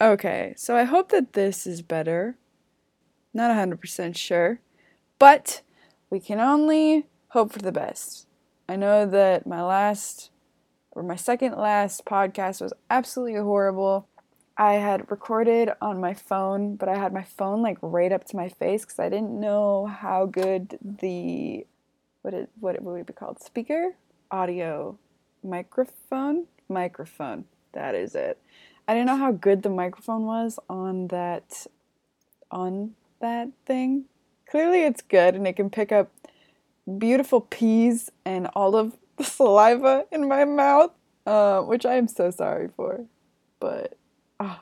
Okay, so I hope that this is better. Not 100% sure, but we can only hope for the best. I know that my last or my second last podcast was absolutely horrible. I had recorded on my phone, but I had my phone like right up to my face because I didn't know how good the what it what it would be called speaker audio microphone microphone that is it. I didn't know how good the microphone was on that on that thing. Clearly, it's good and it can pick up beautiful peas and all of the saliva in my mouth, uh, which I am so sorry for. But oh,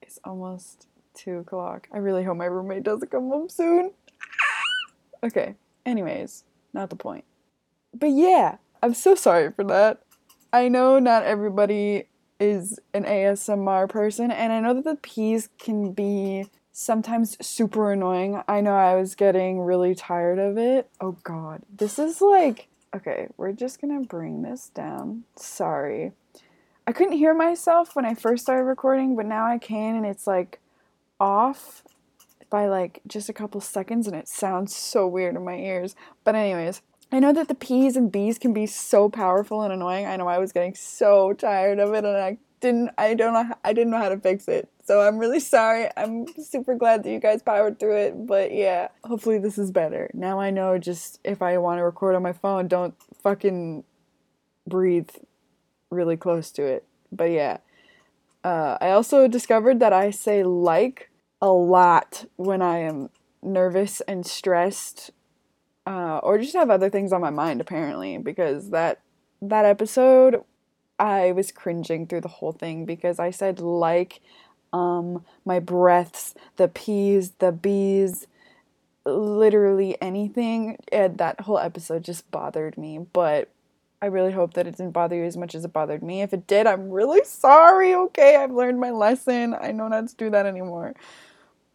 it's almost two o'clock. I really hope my roommate doesn't come home soon. okay. Anyways, not the point. But yeah, I'm so sorry for that. I know not everybody is an ASMR person, and I know that the peas can be sometimes super annoying. I know I was getting really tired of it. Oh god. This is like okay, we're just gonna bring this down. Sorry. I couldn't hear myself when I first started recording, but now I can, and it's like off by like just a couple seconds, and it sounds so weird in my ears. But, anyways, I know that the P's and B's can be so powerful and annoying. I know I was getting so tired of it, and I didn't, I don't know, I didn't know how to fix it. So I'm really sorry. I'm super glad that you guys powered through it. But yeah, hopefully this is better. Now I know just if I want to record on my phone, don't fucking breathe really close to it. But yeah. Uh, I also discovered that I say like a lot when I am nervous and stressed uh, or just have other things on my mind apparently because that that episode I was cringing through the whole thing because I said like um my breaths the p's the b's literally anything and that whole episode just bothered me but I really hope that it didn't bother you as much as it bothered me. If it did, I'm really sorry, okay? I've learned my lesson. I know not to do that anymore.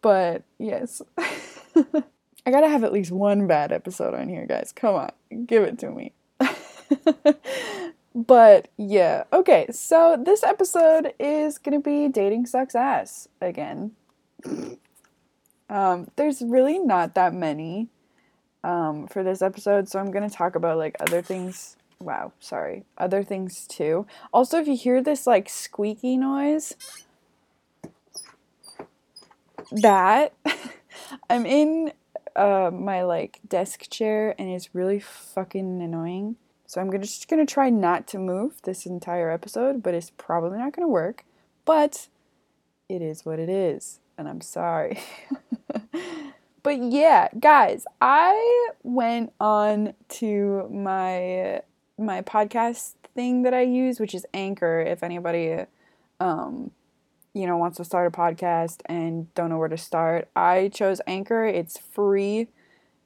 But yes. I gotta have at least one bad episode on here, guys. Come on, give it to me. but yeah, okay, so this episode is gonna be Dating Sucks Ass again. um, there's really not that many um, for this episode, so I'm gonna talk about like other things wow, sorry, other things too. Also, if you hear this like squeaky noise, that I'm in uh, my like desk chair and it's really fucking annoying. So I'm gonna, just gonna try not to move this entire episode, but it's probably not gonna work. But it is what it is, and I'm sorry. but yeah, guys, I went on to my my podcast thing that I use, which is Anchor. If anybody, um, you know, wants to start a podcast and don't know where to start, I chose Anchor. It's free.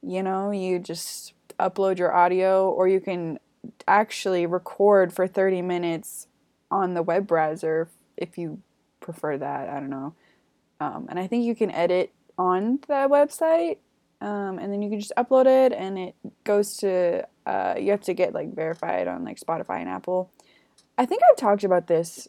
You know, you just upload your audio, or you can actually record for 30 minutes on the web browser if you prefer that. I don't know. Um, and I think you can edit on the website um, and then you can just upload it and it goes to uh, you have to get like verified on like spotify and apple i think i've talked about this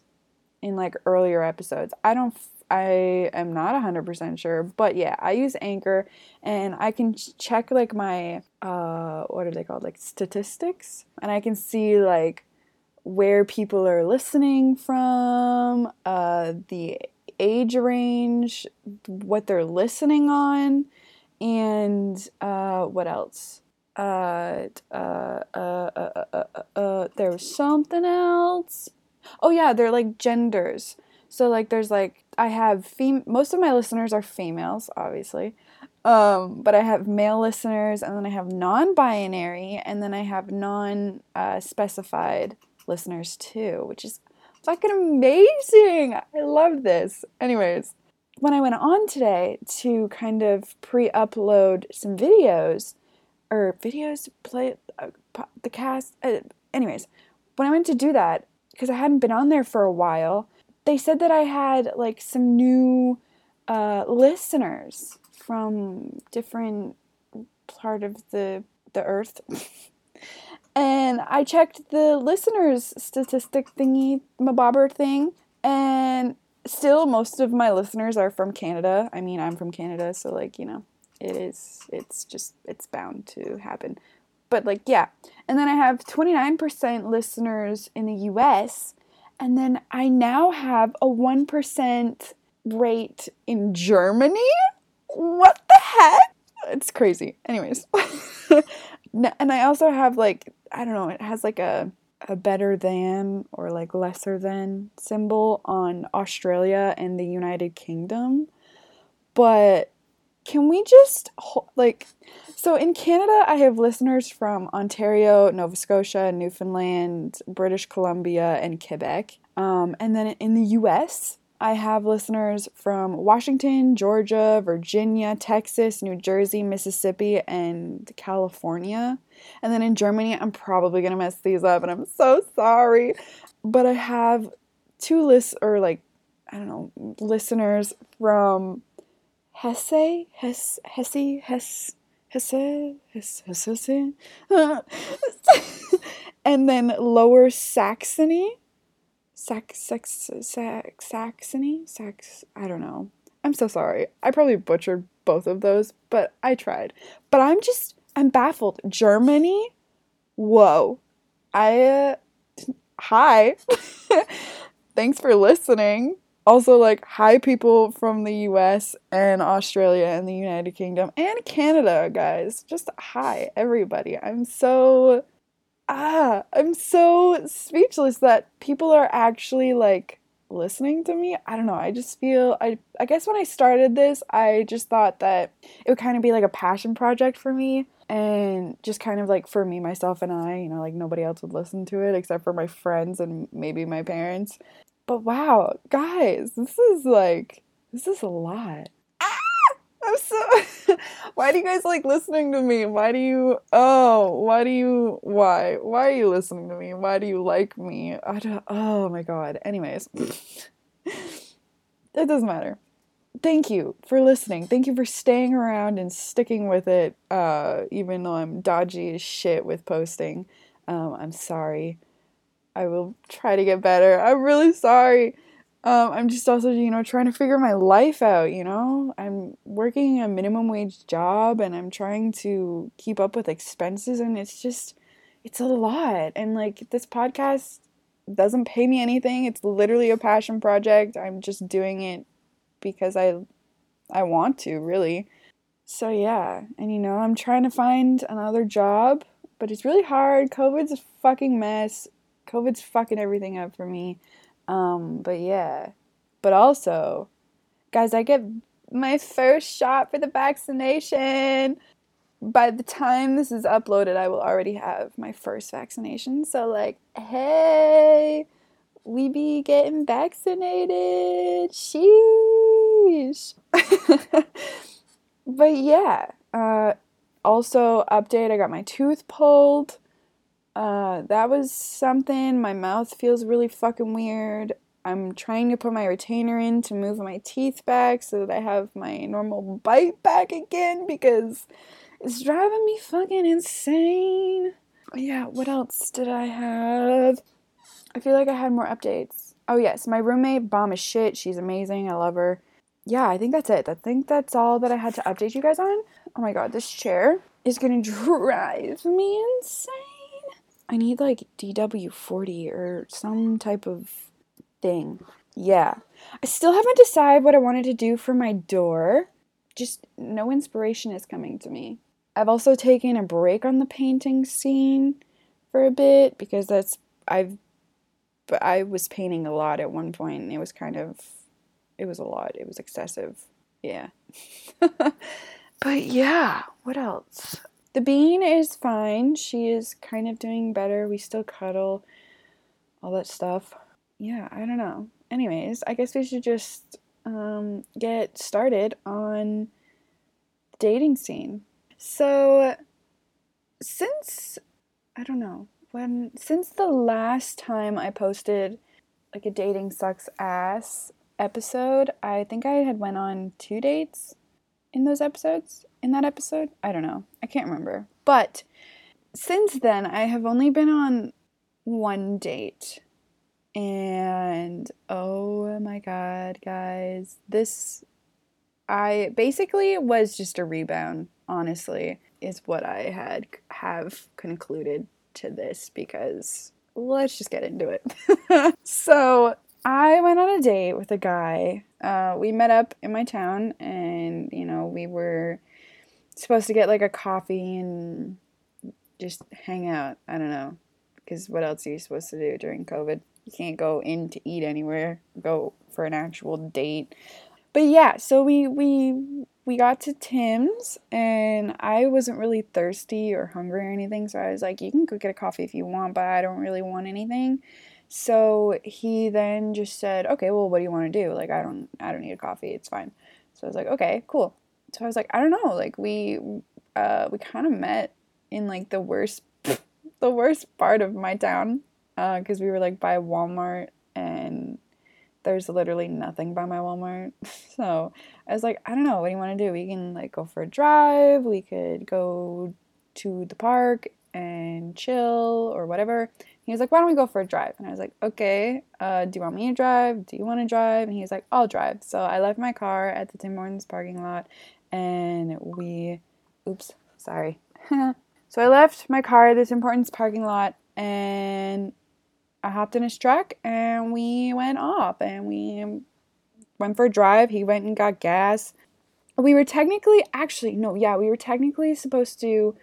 in like earlier episodes i don't i am not 100% sure but yeah i use anchor and i can check like my uh what are they called like statistics and i can see like where people are listening from uh the age range what they're listening on and uh, what else? Uh, uh, uh, uh, uh, uh, there was something else. Oh yeah, they're like genders. So like, there's like I have fem. Most of my listeners are females, obviously. Um, but I have male listeners, and then I have non-binary, and then I have non-specified listeners too, which is fucking amazing. I love this. Anyways, when I went on today to kind of pre upload some videos, or videos, play uh, the cast, uh, anyways, when I went to do that, because I hadn't been on there for a while, they said that I had like some new uh, listeners from different part of the the earth. and I checked the listeners statistic thingy, my bobber thing, and still most of my listeners are from Canada. I mean, I'm from Canada, so like, you know, it is it's just it's bound to happen. But like, yeah. And then I have 29% listeners in the US, and then I now have a 1% rate in Germany. What the heck? It's crazy. Anyways. and I also have like I don't know, it has like a a better than or like lesser than symbol on Australia and the United Kingdom. But can we just like so in Canada I have listeners from Ontario, Nova Scotia, Newfoundland, British Columbia and Quebec. Um, and then in the US I have listeners from Washington, Georgia, Virginia, Texas, New Jersey, Mississippi, and California. And then in Germany, I'm probably going to mess these up and I'm so sorry. But I have two lists, or like, I don't know, listeners from Hesse, Hesse, Hesse, Hesse, Hesse, Hesse, Hesse, Hesse. and then Lower Saxony Sax, Sax, Sax, Saxony? Sax, I don't know. I'm so sorry. I probably butchered both of those, but I tried. But I'm just, I'm baffled. Germany? Whoa. I, uh, hi. Thanks for listening. Also, like, hi, people from the US and Australia and the United Kingdom and Canada, guys. Just hi, everybody. I'm so ah, I'm so speechless that people are actually like listening to me. I don't know. I just feel I I guess when I started this, I just thought that it would kind of be like a passion project for me and just kind of like for me myself and I, you know, like nobody else would listen to it except for my friends and maybe my parents. But wow, guys, this is like this is a lot. I'm so. why do you guys like listening to me? Why do you? Oh, why do you? Why? Why are you listening to me? Why do you like me? I don't. Oh my god. Anyways, it doesn't matter. Thank you for listening. Thank you for staying around and sticking with it. Uh, even though I'm dodgy as shit with posting, um, I'm sorry. I will try to get better. I'm really sorry um, I'm just also, you know, trying to figure my life out, you know? I'm working a minimum wage job and I'm trying to keep up with expenses and it's just it's a lot. And like this podcast doesn't pay me anything. It's literally a passion project. I'm just doing it because I I want to, really. So yeah, and you know, I'm trying to find another job, but it's really hard. COVID's a fucking mess. COVID's fucking everything up for me. Um, but yeah. But also, guys, I get my first shot for the vaccination. By the time this is uploaded, I will already have my first vaccination. So, like, hey, we be getting vaccinated. Sheesh. but yeah. Uh, also, update I got my tooth pulled. Uh, that was something. My mouth feels really fucking weird. I'm trying to put my retainer in to move my teeth back so that I have my normal bite back again because it's driving me fucking insane. Yeah, what else did I have? I feel like I had more updates. Oh, yes, my roommate, bomb is shit. She's amazing. I love her. Yeah, I think that's it. I think that's all that I had to update you guys on. Oh my god, this chair is gonna drive me insane. I need like DW40 or some type of thing. Yeah. I still haven't decided what I wanted to do for my door. Just no inspiration is coming to me. I've also taken a break on the painting scene for a bit because that's I've but I was painting a lot at one point and it was kind of it was a lot. It was excessive. Yeah. but yeah, what else? The bean is fine. She is kind of doing better. We still cuddle, all that stuff. Yeah, I don't know. Anyways, I guess we should just um, get started on the dating scene. So, since I don't know when since the last time I posted like a dating sucks ass episode, I think I had went on two dates in those episodes in that episode. I don't know. I can't remember. But since then, I have only been on one date. And oh my god, guys, this I basically was just a rebound, honestly, is what I had have concluded to this because let's just get into it. so, I went on a date with a guy. Uh, we met up in my town and, you know, we were supposed to get like a coffee and just hang out. I don't know. Because what else are you supposed to do during COVID? You can't go in to eat anywhere, go for an actual date. But yeah, so we we we got to Tim's and I wasn't really thirsty or hungry or anything, so I was like, you can go get a coffee if you want, but I don't really want anything. So he then just said, "Okay, well, what do you want to do? Like, I don't I don't need a coffee. It's fine." So I was like, "Okay, cool." So I was like, "I don't know. Like we uh we kind of met in like the worst the worst part of my town because uh, we were like by Walmart and there's literally nothing by my Walmart. So I was like, I don't know, what do you want to do? We can like go for a drive, we could go to the park and chill or whatever. He was like, why don't we go for a drive? And I was like, okay, uh, do you want me to drive? Do you want to drive? And he was like, I'll drive. So I left my car at the Tim Hortons parking lot and we, oops, sorry. so I left my car at the Tim Hortons parking lot and I hopped in his truck and we went off and we went for a drive. He went and got gas. We were technically, actually, no, yeah, we were technically supposed to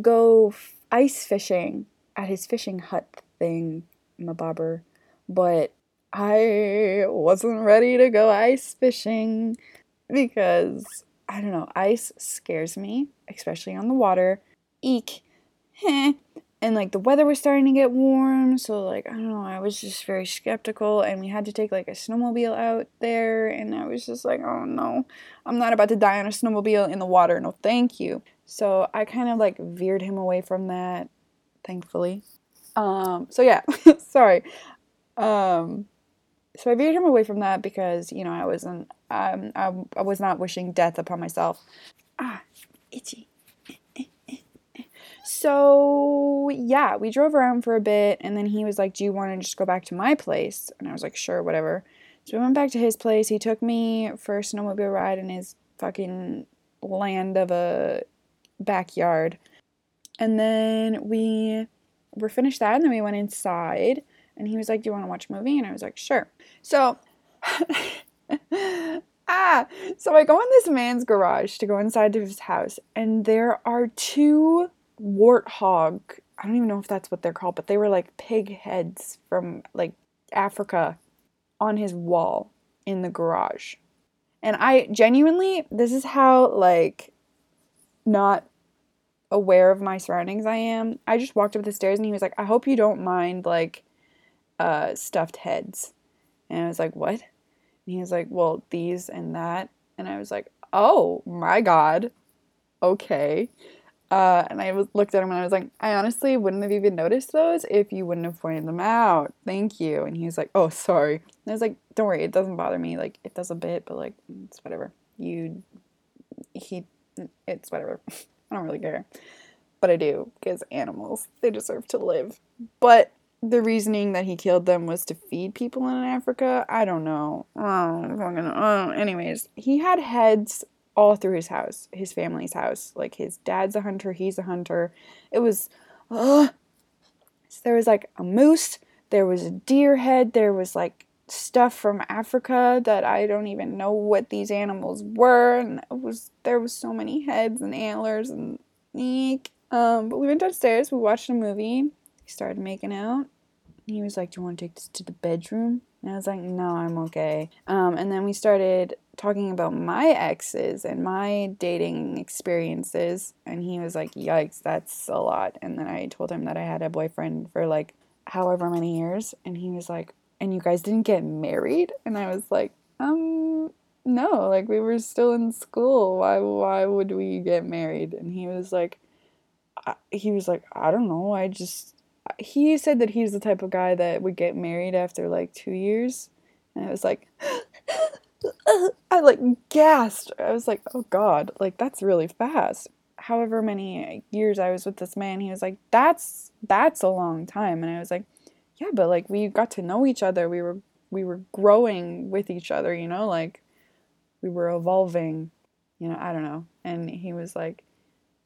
go ice fishing at his fishing hut thing, my bobber, but I wasn't ready to go ice fishing because I don't know, ice scares me, especially on the water. Eek. And like the weather was starting to get warm so like i don't know i was just very skeptical and we had to take like a snowmobile out there and i was just like oh no. I'm not about to die on a snowmobile in the water no thank you. So i kind of like veered him away from that thankfully. Um so yeah sorry. Um so i veered him away from that because you know i wasn't um I, I was not wishing death upon myself ah itchy so yeah, we drove around for a bit and then he was like, Do you want to just go back to my place? And I was like, Sure, whatever. So we went back to his place. He took me for a snowmobile ride in his fucking land of a backyard. And then we were finished that and then we went inside and he was like, Do you want to watch a movie? And I was like, Sure. So ah so I go in this man's garage to go inside to his house and there are two warthog. I don't even know if that's what they're called, but they were like pig heads from like Africa on his wall in the garage. And I genuinely, this is how like not aware of my surroundings I am. I just walked up the stairs and he was like, I hope you don't mind like uh stuffed heads. And I was like, What? And he was like, Well, these and that. And I was like, Oh my god. Okay. Uh, and I was, looked at him and I was like, I honestly wouldn't have even noticed those if you wouldn't have pointed them out. Thank you. And he was like, Oh, sorry. And I was like, Don't worry, it doesn't bother me. Like, it does a bit, but like, it's whatever. You, he, it's whatever. I don't really care. But I do, because animals, they deserve to live. But the reasoning that he killed them was to feed people in Africa. I don't know. Oh, oh. Anyways, he had heads all through his house, his family's house. Like his dad's a hunter, he's a hunter. It was, uh, so there was like a moose, there was a deer head, there was like stuff from Africa that I don't even know what these animals were, and it was there was so many heads and antlers and eek. Um, but we went downstairs, we watched a movie, we started making out. He was like, "Do you want to take this to the bedroom?" And I was like, "No, I'm okay." Um, and then we started talking about my exes and my dating experiences and he was like yikes that's a lot. And then i told him that i had a boyfriend for like however many years and he was like and you guys didn't get married? And i was like um no like we were still in school. Why why would we get married? And he was like I, he was like i don't know. I just he said that he's the type of guy that would get married after like 2 years and i was like I like gasped. I was like, oh God, like that's really fast. However many years I was with this man, he was like, that's that's a long time. And I was like, yeah, but like we got to know each other. We were we were growing with each other, you know, like we were evolving, you know, I don't know. And he was like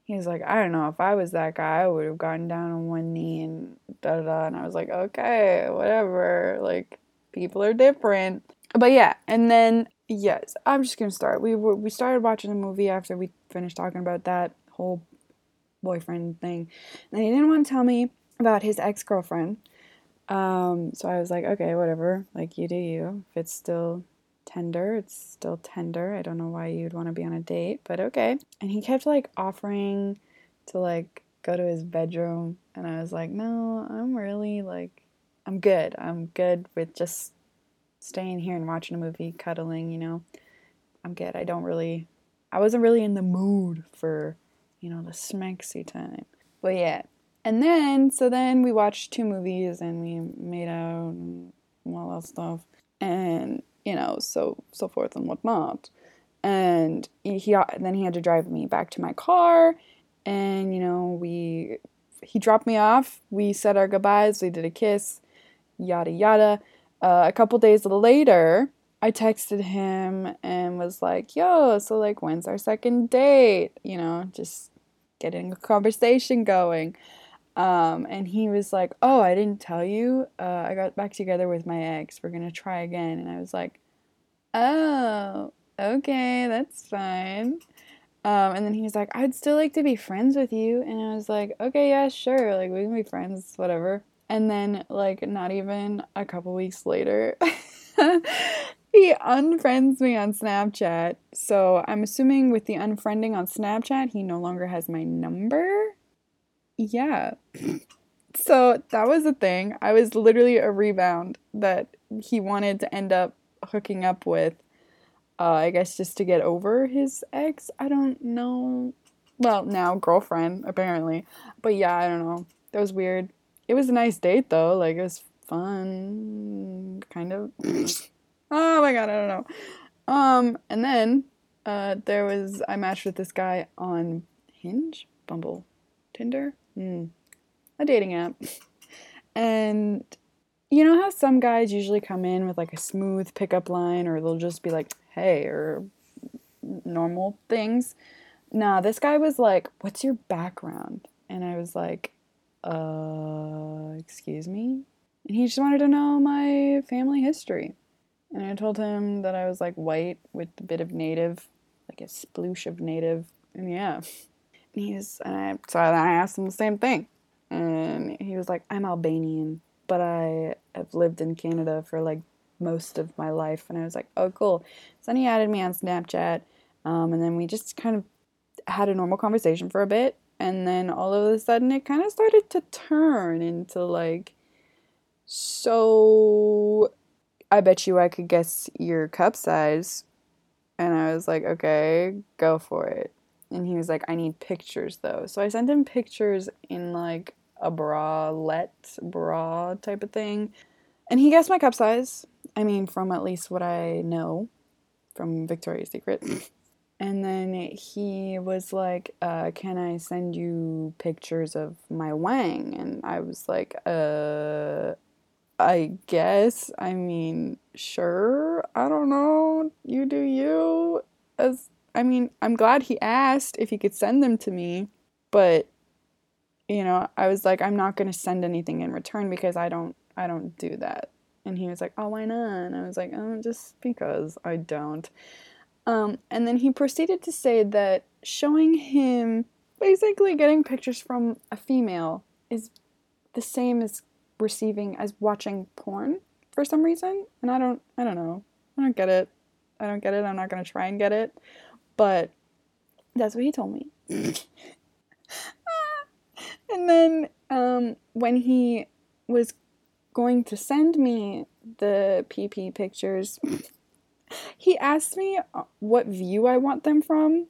he was like, I don't know, if I was that guy, I would have gotten down on one knee and da da da. And I was like, okay, whatever. Like, people are different. But yeah, and then, yes, I'm just gonna start. We we started watching the movie after we finished talking about that whole boyfriend thing. And he didn't want to tell me about his ex girlfriend. Um, so I was like, okay, whatever. Like, you do you. If it's still tender. It's still tender. I don't know why you'd want to be on a date, but okay. And he kept like offering to like go to his bedroom and I was like, "No, I'm really like I'm good. I'm good with just staying here and watching a movie, cuddling, you know. I'm good. I don't really I wasn't really in the mood for, you know, the smexy time. But yeah. And then so then we watched two movies and we made out and all that stuff. And you know, so so forth and whatnot. And he then he had to drive me back to my car, and you know we he dropped me off. We said our goodbyes. We did a kiss, yada yada. Uh, a couple days later, I texted him and was like, "Yo, so like, when's our second date?" You know, just getting a conversation going. Um, and he was like, "Oh, I didn't tell you. Uh, I got back together with my ex. We're gonna try again." And I was like, "Oh, okay, that's fine." Um, and then he was like, "I'd still like to be friends with you." And I was like, "Okay, yeah, sure. Like we can be friends, whatever." And then, like, not even a couple weeks later, he unfriends me on Snapchat. So I'm assuming with the unfriending on Snapchat, he no longer has my number yeah. So that was the thing. I was literally a rebound that he wanted to end up hooking up with. Uh, I guess just to get over his ex. I don't know. Well, now girlfriend apparently, but yeah, I don't know. That was weird. It was a nice date though. Like it was fun, kind of. oh my god, I don't know. Um, and then uh, there was I matched with this guy on Hinge, Bumble, Tinder. Mm, a dating app. And you know how some guys usually come in with like a smooth pickup line or they'll just be like, hey, or normal things? Nah, this guy was like, what's your background? And I was like, uh, excuse me? And he just wanted to know my family history. And I told him that I was like white with a bit of native, like a sploosh of native. And yeah, he's and I so I asked him the same thing, and he was like, "I'm Albanian, but I have lived in Canada for like most of my life." And I was like, "Oh, cool." So then he added me on Snapchat, um, and then we just kind of had a normal conversation for a bit, and then all of a sudden it kind of started to turn into like, so I bet you I could guess your cup size. And I was like, okay, go for it and he was like, I need pictures though. So I sent him pictures in like a bralette bra type of thing. And he guessed my cup size. I mean, from at least what I know from Victoria's Secret. and then he was like, uh, Can I send you pictures of my wang? And I was like, Uh, I guess. I mean, sure. I don't know. You do you. As I mean, I'm glad he asked if he could send them to me, but you know, I was like, I'm not gonna send anything in return because I don't I don't do that. And he was like, Oh, why not? And I was like, Oh, just because I don't. Um, and then he proceeded to say that showing him basically getting pictures from a female is the same as receiving as watching porn for some reason. And I don't I don't know. I don't get it. I don't get it. I'm not gonna try and get it. But that's what he told me. and then um, when he was going to send me the PP pictures, he asked me uh, what view I want them from.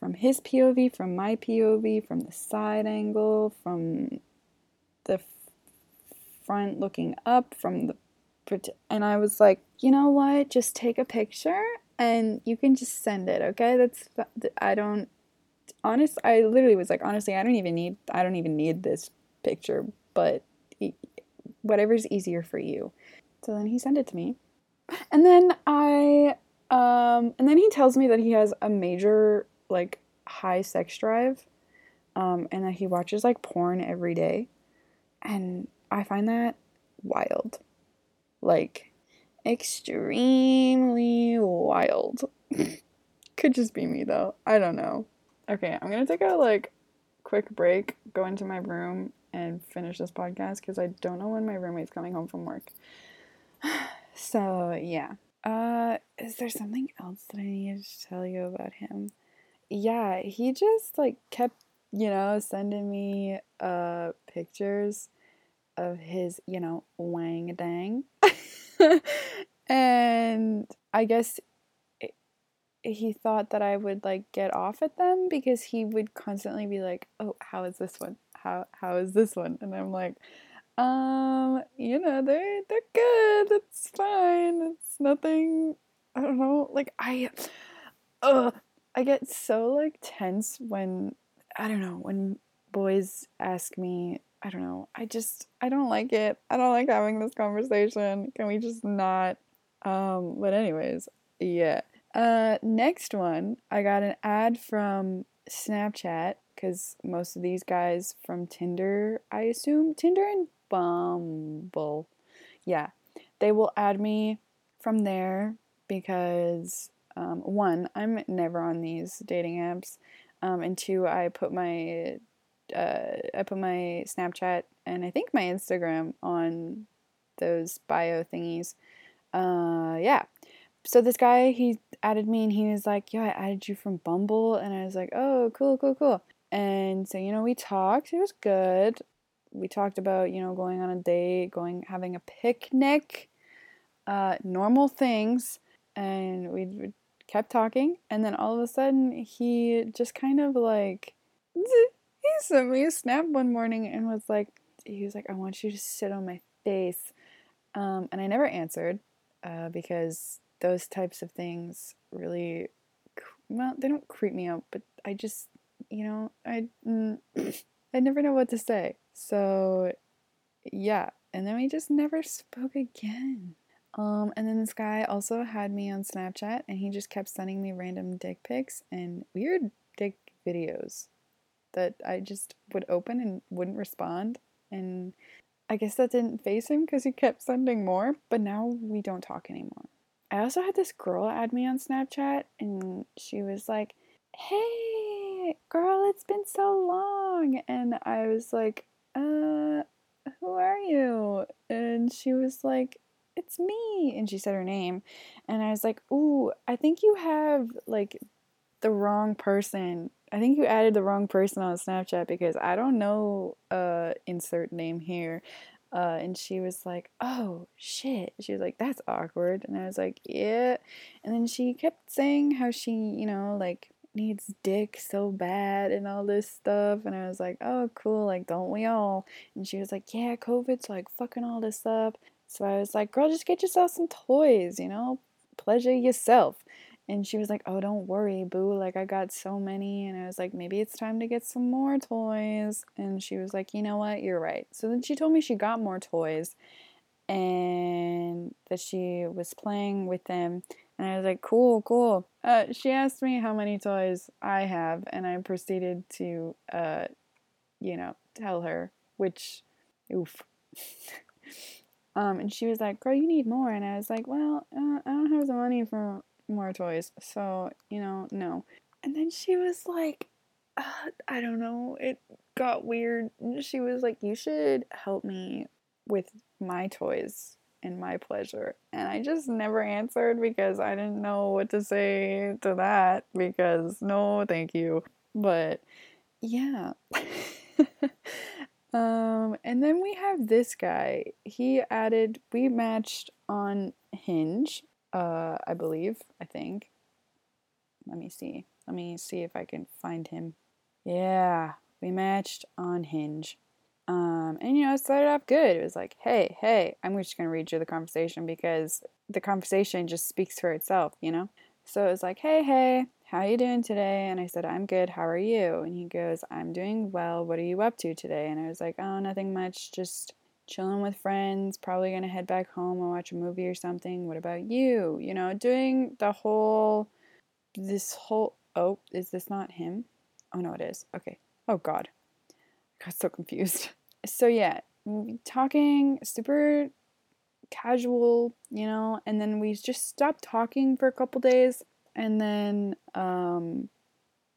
From his POV, from my POV, from the side angle, from the front looking up, from the. And I was like, you know what? Just take a picture and you can just send it okay that's i don't honest i literally was like honestly i don't even need i don't even need this picture but whatever's easier for you. So then he sent it to me. And then I um and then he tells me that he has a major like high sex drive um and that he watches like porn every day. And I find that wild. Like extremely wild. Could just be me though. I don't know. Okay, I'm gonna take a like quick break, go into my room, and finish this podcast because I don't know when my roommate's coming home from work. so yeah. Uh, is there something else that I need to tell you about him? Yeah, he just like kept, you know, sending me uh pictures of his, you know, wang dang. and I guess he thought that I would like get off at them because he would constantly be like, "Oh, how is this one? How how is this one?" And I'm like, "Um, you know, they're they're good. It's fine. It's nothing. I don't know. Like I, uh, I get so like tense when I don't know when boys ask me. I don't know. I just I don't like it. I don't like having this conversation. Can we just not? Um, but anyways, yeah. Uh, next one, I got an ad from Snapchat because most of these guys from Tinder, I assume Tinder and Bumble, yeah, they will add me from there because um, one, I'm never on these dating apps, um, and two, I put my uh, I put my Snapchat and I think my Instagram on those bio thingies. Uh, yeah, so this guy he added me and he was like, "Yeah, I added you from Bumble," and I was like, "Oh, cool, cool, cool." And so you know we talked. It was good. We talked about you know going on a date, going having a picnic, uh, normal things, and we, we kept talking. And then all of a sudden he just kind of like sent me a snap one morning and was like, he was like, "I want you to sit on my face," um, and I never answered uh, because those types of things really well they don't creep me out but i just you know i mm, i never know what to say. So yeah. And then we just never spoke again. Um and then this guy also had me on snapchat and he just kept sending me random dick pics and weird dick videos that i just would open and wouldn't respond and i guess that didn't face him because he kept sending more but now we don't talk anymore I also had this girl add me on Snapchat and she was like, Hey, girl, it's been so long. And I was like, Uh, who are you? And she was like, It's me. And she said her name. And I was like, Ooh, I think you have like the wrong person. I think you added the wrong person on Snapchat because I don't know uh insert name here. Uh, and she was like, "Oh shit!" She was like, "That's awkward," and I was like, "Yeah." And then she kept saying how she, you know, like needs dick so bad and all this stuff, and I was like, "Oh, cool! Like, don't we all?" And she was like, "Yeah, COVID's like fucking all this up." So I was like, "Girl, just get yourself some toys, you know, pleasure yourself." And she was like, Oh, don't worry, boo. Like, I got so many. And I was like, Maybe it's time to get some more toys. And she was like, You know what? You're right. So then she told me she got more toys and that she was playing with them. And I was like, Cool, cool. Uh, she asked me how many toys I have. And I proceeded to, uh, you know, tell her, which, oof. um, and she was like, Girl, you need more. And I was like, Well, uh, I don't have the money for more toys. So, you know, no. And then she was like, uh, I don't know, it got weird. She was like, You should help me with my toys and my pleasure. And I just never answered because I didn't know what to say to that because no, thank you. But yeah. um, and then we have this guy. He added, we matched on Hinge uh, I believe, I think. Let me see. Let me see if I can find him. Yeah, we matched on Hinge. Um, and you know, it started off good. It was like, hey, hey, I'm just gonna read you the conversation because the conversation just speaks for itself, you know? So it was like, hey, hey, how you doing today? And I said, I'm good. How are you? And he goes, I'm doing well. What are you up to today? And I was like, oh, nothing much. Just chilling with friends, probably gonna head back home and watch a movie or something. What about you? You know, doing the whole, this whole, oh, is this not him? Oh no, it is. Okay. Oh god. I got so confused. So yeah, talking super casual, you know, and then we just stopped talking for a couple days and then um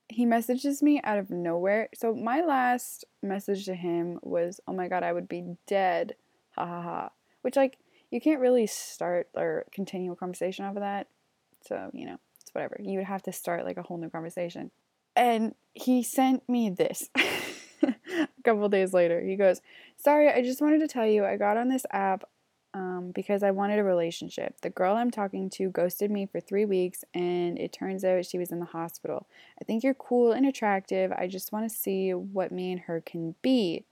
he messages me out of nowhere. So my last message to him was, "Oh my god, I would be dead." Ha ha ha. Which like you can't really start or continue a conversation off of that. So, you know, it's whatever. You would have to start like a whole new conversation. And he sent me this. a couple days later. He goes, "Sorry, I just wanted to tell you I got on this app um, because I wanted a relationship. The girl I'm talking to ghosted me for three weeks, and it turns out she was in the hospital. I think you're cool and attractive. I just want to see what me and her can be.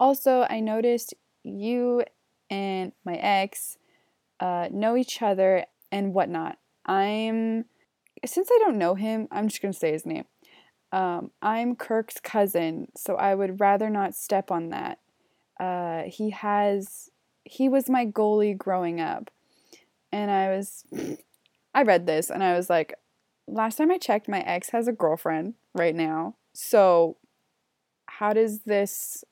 Also, I noticed you and my ex uh, know each other and whatnot. I'm, since I don't know him, I'm just going to say his name. Um, I'm Kirk's cousin, so I would rather not step on that. Uh, he has he was my goalie growing up. And I was, I read this and I was like, last time I checked, my ex has a girlfriend right now. So how does this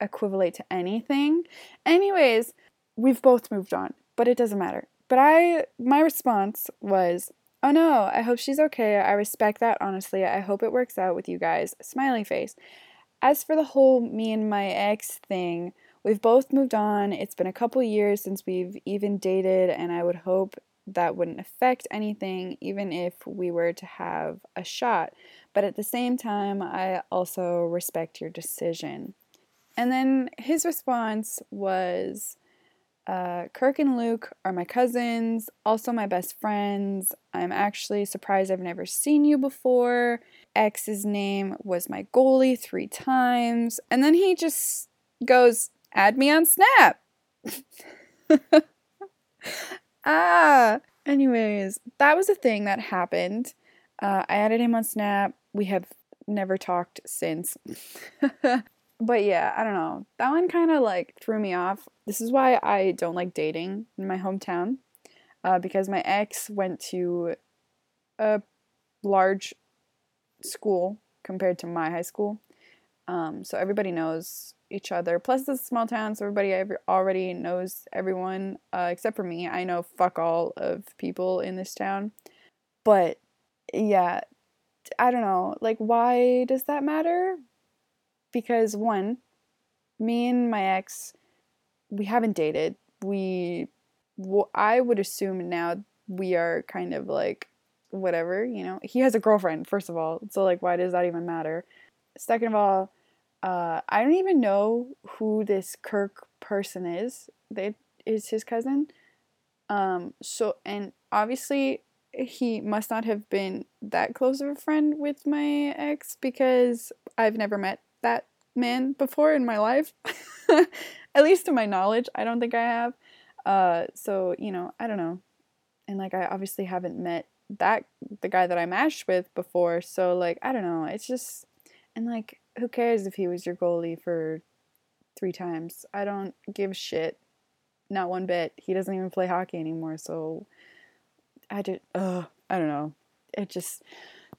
equivalent to anything? Anyways, we've both moved on, but it doesn't matter. But I, my response was, oh no, I hope she's okay. I respect that, honestly. I hope it works out with you guys. Smiley face. As for the whole me and my ex thing, We've both moved on. It's been a couple years since we've even dated, and I would hope that wouldn't affect anything, even if we were to have a shot. But at the same time, I also respect your decision. And then his response was uh, Kirk and Luke are my cousins, also my best friends. I'm actually surprised I've never seen you before. X's name was my goalie three times. And then he just goes, add me on Snap. ah, anyways, that was a thing that happened. Uh, I added him on Snap. We have never talked since. but yeah, I don't know. That one kind of like threw me off. This is why I don't like dating in my hometown uh, because my ex went to a large school compared to my high school. Um, so everybody knows each other. Plus, a small town, so everybody already knows everyone, uh, except for me. I know fuck all of people in this town. But yeah, I don't know. Like, why does that matter? Because one, me and my ex, we haven't dated. We, well, I would assume now we are kind of like whatever, you know. He has a girlfriend, first of all. So, like, why does that even matter? Second of all, uh, I don't even know who this Kirk person is. That is his cousin. Um, so and obviously he must not have been that close of a friend with my ex because I've never met that man before in my life. At least to my knowledge, I don't think I have. Uh, so you know, I don't know. And like I obviously haven't met that the guy that I matched with before, so like I don't know. It's just and like who cares if he was your goalie for three times? I don't give a shit. Not one bit. He doesn't even play hockey anymore, so I did uh I don't know. It just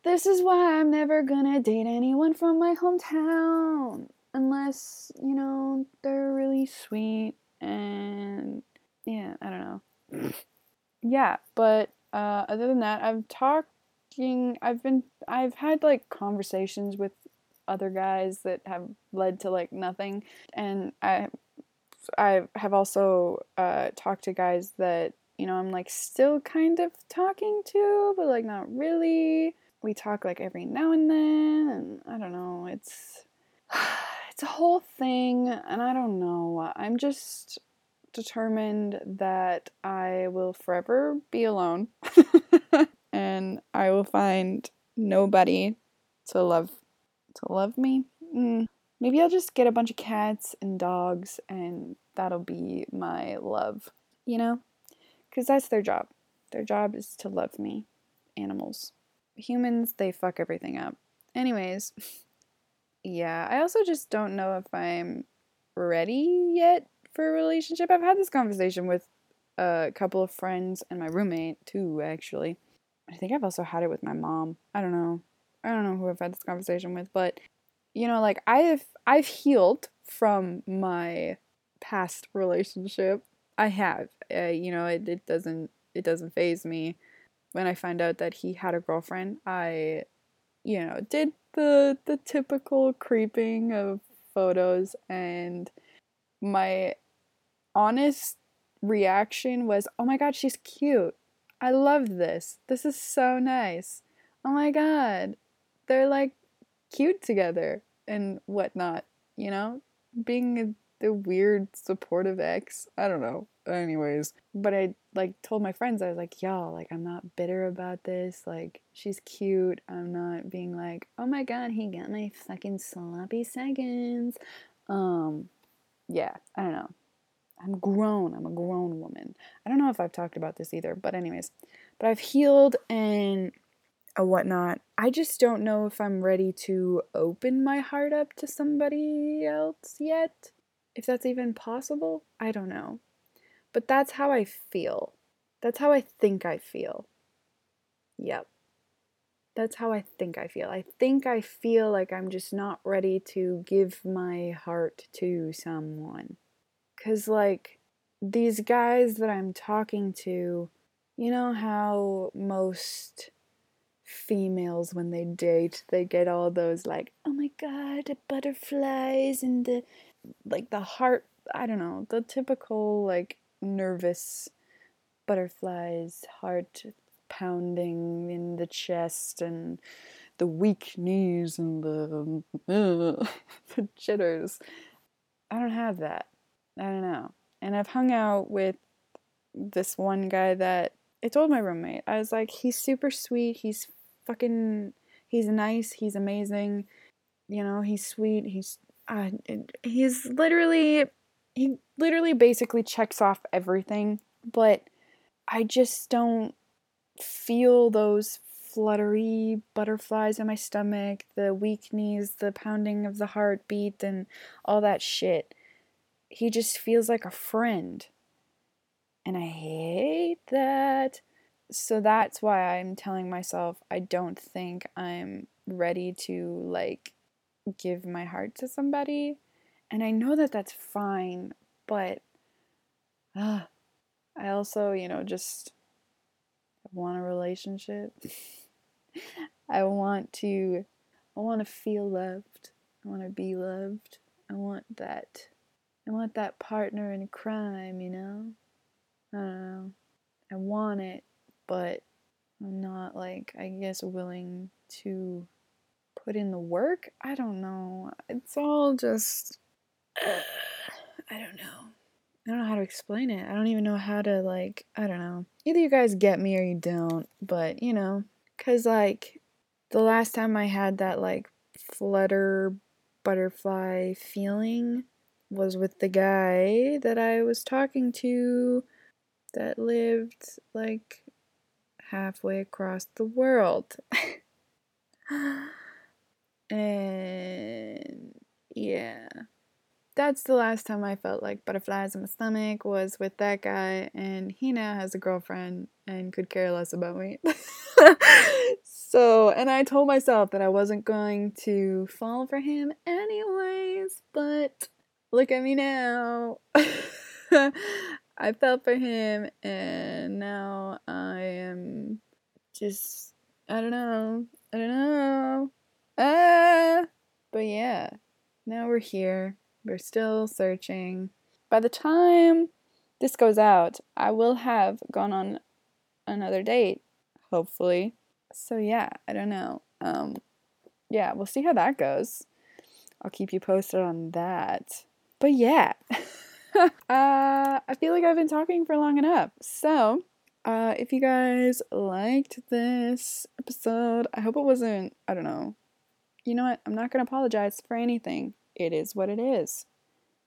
this is why I'm never gonna date anyone from my hometown unless, you know, they're really sweet and yeah, I don't know. yeah, but uh, other than that, I've talking I've been I've had like conversations with other guys that have led to like nothing. And I I have also uh, talked to guys that you know I'm like still kind of talking to, but like not really. We talk like every now and then, and I don't know. It's it's a whole thing, and I don't know. I'm just determined that I will forever be alone, and I will find nobody to love to love me. Mm, maybe I'll just get a bunch of cats and dogs and that'll be my love, you know? Because that's their job. Their job is to love me. Animals. Humans, they fuck everything up. Anyways, yeah, I also just don't know if I'm ready yet for a relationship. I've had this conversation with a couple of friends and my roommate too, actually. I think I've also had it with my mom. I don't know. I don't know who I've had this conversation with, but you know, like I've I've healed from my past relationship. I have. Uh, you know, it, it doesn't it doesn't phase me. When I find out that he had a girlfriend, I you know, did the the typical creeping of photos and my honest reaction was, "Oh my god, she's cute. I love this. This is so nice. Oh my god. They're like cute together and whatnot, you know? Being the weird supportive ex. I don't know. Anyways, but I like told my friends I was like, "Y'all, like I'm not bitter about this. Like she's cute. I'm not being like, "Oh my god, he got my fucking sloppy seconds." Um yeah, I don't know. I'm grown. I'm a grown woman. I don't know if I've talked about this either, but anyways, but I've healed and whatnot. I just don't know if I'm ready to open my heart up to somebody else yet. If that's even possible, I don't know. But that's how I feel. That's how I think I feel. Yep. That's how I think I feel. I think I feel like I'm just not ready to give my heart to someone. Because, like, these guys that I'm talking to, you know how most females, when they date, they get all those, like, oh my god, the butterflies and the, like, the heart, I don't know, the typical, like, nervous butterflies, heart pounding in the chest and the weak knees and the, uh, the jitters. I don't have that. I don't know. And I've hung out with this one guy that I told my roommate. I was like, he's super sweet. He's fucking, he's nice. He's amazing. You know, he's sweet. He's, uh, he's literally, he literally basically checks off everything. But I just don't feel those fluttery butterflies in my stomach, the weak knees, the pounding of the heartbeat, and all that shit he just feels like a friend. And I hate that. So that's why I'm telling myself I don't think I'm ready to like give my heart to somebody. And I know that that's fine, but uh, I also, you know, just want a relationship. I want to I want to feel loved. I want to be loved. I want that I want that partner in crime, you know? I don't know. I want it, but I'm not like, I guess, willing to put in the work. I don't know. It's all just. Uh, I don't know. I don't know how to explain it. I don't even know how to, like, I don't know. Either you guys get me or you don't, but, you know, because, like, the last time I had that, like, flutter butterfly feeling was with the guy that I was talking to that lived like halfway across the world. and yeah. That's the last time I felt like butterflies in my stomach was with that guy, and he now has a girlfriend and could care less about me. so, and I told myself that I wasn't going to fall for him anyways, but look at me now. I felt for him and now I am just I don't know. I don't know. Ah, but yeah. Now we're here. We're still searching. By the time this goes out, I will have gone on another date, hopefully. So yeah, I don't know. Um yeah, we'll see how that goes. I'll keep you posted on that. But yeah, uh, I feel like I've been talking for long enough. So, uh, if you guys liked this episode, I hope it wasn't, I don't know. You know what? I'm not going to apologize for anything. It is what it is.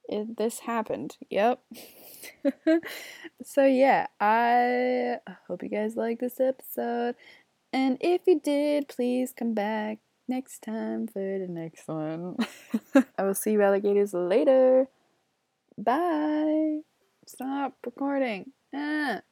It, this happened. Yep. so, yeah, I hope you guys liked this episode. And if you did, please come back next time for the next one. I will see you alligators later. Bye. Stop recording. Ah.